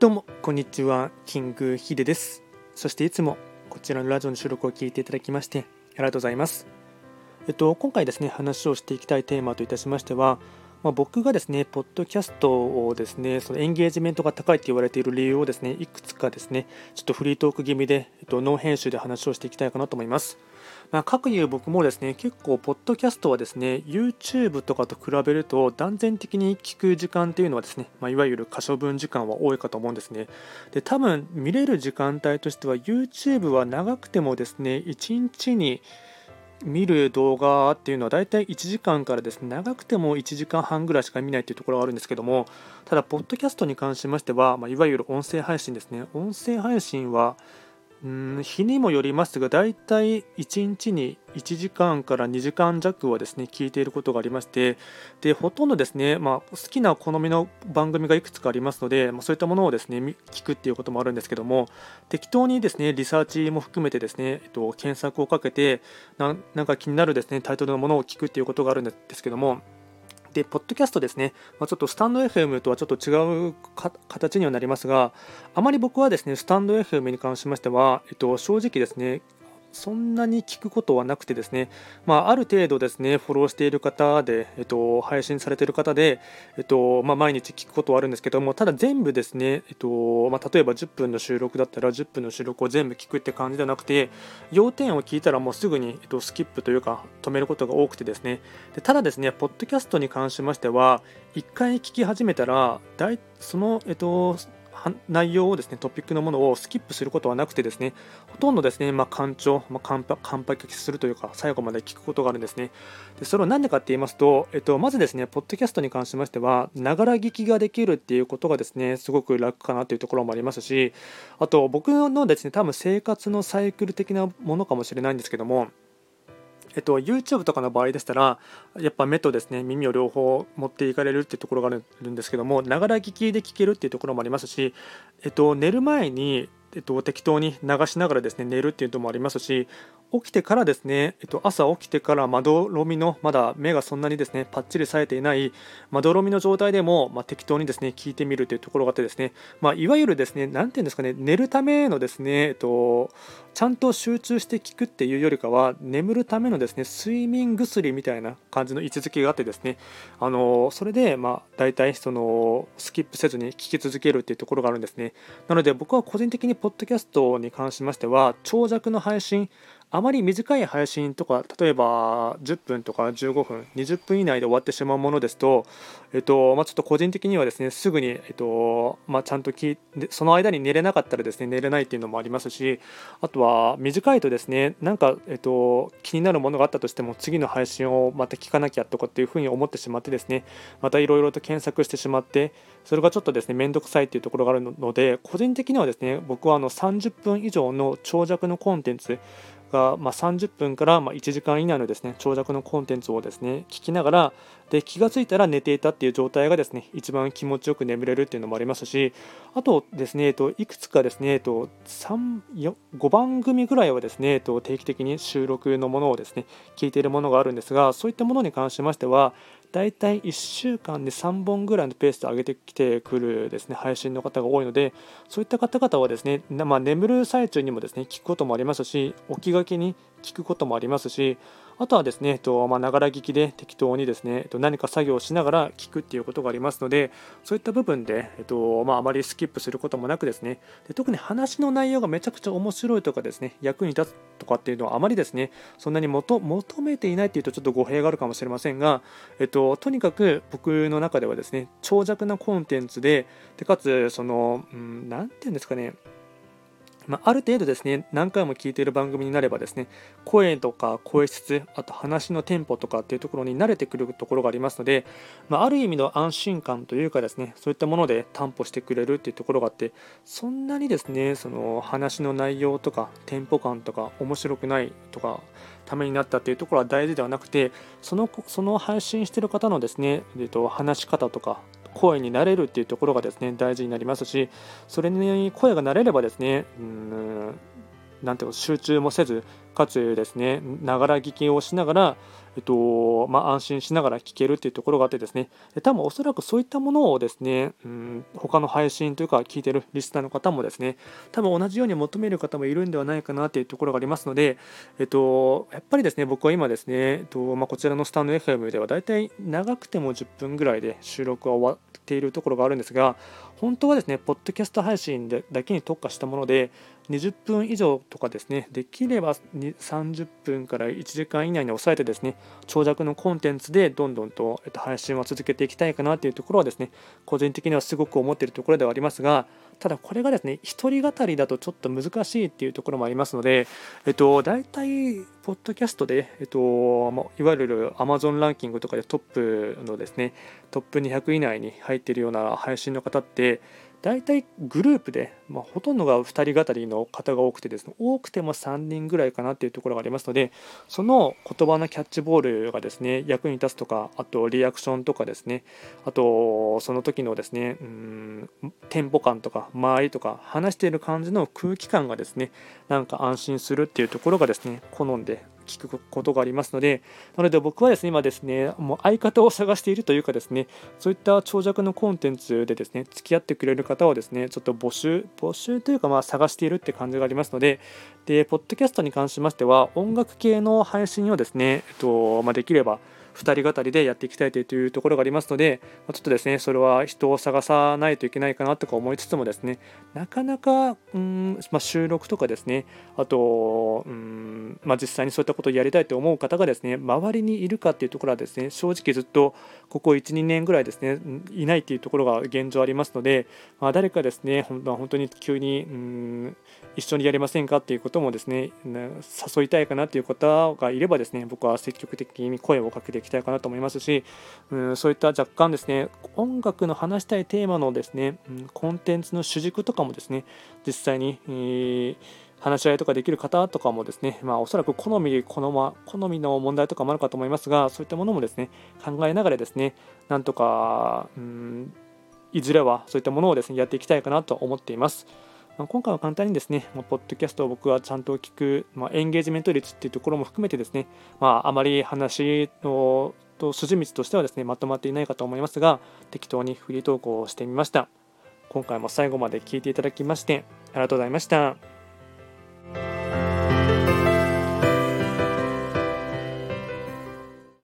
どうもこんにちは。キングヒデです。そしていつもこちらのラジオの収録を聞いていただきましてありがとうございます。えっと今回ですね話をしていきたいテーマといたしましてはまあ、僕がですね、ポッドキャストをですね、そのエンゲージメントが高いと言われている理由をですね、いくつかですね、ちょっとフリートーク気味で、えっと、ノー編集で話をしていきたいかなと思います。まあ、各言う僕もですね、結構、ポッドキャストはですね、YouTube とかと比べると、断然的に聞く時間っていうのはですね、まあ、いわゆる可処分時間は多いかと思うんですね。で、多分、見れる時間帯としては、YouTube は長くてもですね、1日に見る動画っていうのは大体1時間からですね長くても1時間半ぐらいしか見ないというところがあるんですけどもただ、ポッドキャストに関しましては、まあ、いわゆる音声配信ですね音声配信はうん日にもよりますが、大体1日に1時間から2時間弱はですね聞いていることがありまして、でほとんどですね、まあ、好きな好みの番組がいくつかありますので、まあ、そういったものをですね聞くっていうこともあるんですけども、適当にですねリサーチも含めてですね、えっと、検索をかけてな、なんか気になるですねタイトルのものを聞くっていうことがあるんですけども、で、ポッドキャストですね、まあ、ちょっとスタンド FM とはちょっと違う形にはなりますが、あまり僕はですね、スタンド FM に関しましては、えっと、正直ですね、そんなに聞くことはなくてですね、まあ、ある程度ですね、フォローしている方で、えっと、配信されている方で、えっとまあ、毎日聞くことはあるんですけども、ただ全部ですね、えっとまあ、例えば10分の収録だったら10分の収録を全部聞くって感じではなくて、要点を聞いたらもうすぐに、えっと、スキップというか止めることが多くてですね、でただですね、ポッドキャストに関しましては、1回聞き始めたら、その、えっと、内容をですねトピックのものをスキップすることはなくてですねほとんどですね、まあ、完聴、まあ、完完璧するというか最後まで聞くことがあるんですね。でそれは何でかって言いますと、えっと、まずですねポッドキャストに関しましてはながら聞きができるっていうことがですねすごく楽かなというところもありますしあと僕のですね多分生活のサイクル的なものかもしれないんですけどもえっと、YouTube とかの場合でしたら、やっぱ目とですね耳を両方持っていかれるっていうところがあるんですけども、ながら聞きで聞けるっていうところもありますし、えっと、寝る前にえっと、適当に流しながらですね寝るっていうのもありますし起きてからですね、えっと、朝起きてからまどろみのまだ目がそんなにですねパッチリ冴えていないまどろみの状態でも、まあ、適当にですね聞いてみるというところがあってですね、まあ、いわゆるですね何て言うんですかね寝るためのですね、えっと、ちゃんと集中して聞くっていうよりかは眠るためのですね睡眠薬みたいな感じの位置づけがあってですねあのそれでまあ大体そのスキップせずに聞き続けるっていうところがあるんですね。なので僕は個人的にポッドキャストに関しましては長尺の配信あまり短い配信とか例えば10分とか15分20分以内で終わってしまうものですと、えっとまあ、ちょっと個人的にはですねすぐに、えっとまあ、ちゃんと聞いてその間に寝れなかったらですね寝れないっていうのもありますしあとは短いとですねなんか、えっと、気になるものがあったとしても次の配信をまた聞かなきゃとかっていうふうに思ってしまってですねまたいろいろと検索してしまってそれがちょっとですね面倒くさいっていうところがあるので個人的にはですね僕はあの30分以上の長尺のコンテンツが、まあ、30分からま1時間以内のですね長尺のコンテンツをですね聞きながらで気がついたら寝ていたっていう状態がですね一番気持ちよく眠れるっていうのもありますしあとですね、えっと、いくつかですね、えっと、5番組ぐらいはですね、えっと、定期的に収録のものをですね聞いているものがあるんですがそういったものに関しましては大体1週間で3本ぐらいのペースで上げてきてくるですね配信の方が多いのでそういった方々はですね、まあ、眠る最中にもですね聞くこともありますし起きがけに聞くこともありますしあとはですね、ながら聞きで適当にですね、と何か作業をしながら聞くっていうことがありますので、そういった部分で、えっとまあ、まりスキップすることもなくですねで、特に話の内容がめちゃくちゃ面白いとかですね、役に立つとかっていうのはあまりですね、そんなに求めていないっていうとちょっと語弊があるかもしれませんが、えっと、とにかく僕の中ではですね、長尺なコンテンツで、でかつ、その、うん、なんていうんですかね、まあ、る程度ですね何回も聞いている番組になればですね声とか声質あと話のテンポとかっていうところに慣れてくるところがありますので、まあ、ある意味の安心感というかですねそういったもので担保してくれるっていうところがあってそんなにですねその話の内容とかテンポ感とか面白くないとかためになったっていうところは大事ではなくてそのその配信してる方のですね、えっと、話し方とか声になれるっていうところがですね大事になりますしそれに声が慣れればですねうんなていう集中もせずかつですねながら聞きをしながらえっとまあ、安心しながら聞けるっていうところがあってですね、多分おそらくそういったものをですね、うん、他の配信というか聞いてるリスナーの方もですね、多分同じように求める方もいるんではないかなっていうところがありますので、えっと、やっぱりですね、僕は今ですね、えっとまあ、こちらのスタンド FM では大体長くても10分ぐらいで収録が終わっているところがあるんですが、本当はですね、ポッドキャスト配信でだけに特化したもので、20分以上とかですね、できれば30分から1時間以内に抑えてですね、長尺のコンテンツでどんどんと配信を続けていきたいかなというところはですね、個人的にはすごく思っているところではありますが、ただこれがですね、一人語りだとちょっと難しいっていうところもありますので、えっと、大体、ポッドキャストで、えっと、いわゆる Amazon ランキングとかでトップのですね、トップ200以内に入っているような配信の方って、大体グループで、まあ、ほとんどが2人語りの方が多くてですね多くても3人ぐらいかなっていうところがありますのでその言葉のキャッチボールがですね役に立つとかあとリアクションとかですねあとその時のですねうんテンポ感とか周りとか話している感じの空気感がですねなんか安心するっていうところがですね好んで聞くことがありますので、なので僕はですね、今ですね、もう相方を探しているというかですね、そういった長尺のコンテンツでですね、付き合ってくれる方をですね、ちょっと募集、募集というかまあ探しているって感じがありますので、で、ポッドキャストに関しましては、音楽系の配信をですね、えっと、まあ、できれば、2人語りでやっていきたいというところがありますので、ちょっとですね、それは人を探さないといけないかなとか思いつつもですね、なかなか、うんまあ、収録とかですね、あと、うんまあ、実際にそういったことをやりたいと思う方がですね、周りにいるかっていうところはですね、正直ずっとここ1、2年ぐらいですね、いないっていうところが現状ありますので、まあ、誰かですね、本当に急に、うん一緒にやりませんかっていうこともですね、誘いたいかなという方がいればですね、僕は積極的に声をかけていききたいかなと思いますし、うん、そういった若干ですね、音楽の話したいテーマのですね、うん、コンテンツの主軸とかもですね、実際に、えー話し合いとかできる方とかもですね、まあ、おそらく好み好ま好みの問題とかもあるかと思いますが、そういったものもですね考えながらですね、なんとか、うん、いずれはそういったものをですねやっていきたいかなと思っています。まあ、今回は簡単にですね、まあ、ポッドキャストを僕はちゃんと聞く、まあ、エンゲージメント率っていうところも含めてですね、まあ、あまり話のと筋道としてはですね、まとまっていないかと思いますが、適当にフリートークをしてみました。今回も最後まで聞いていただきまして、ありがとうございました。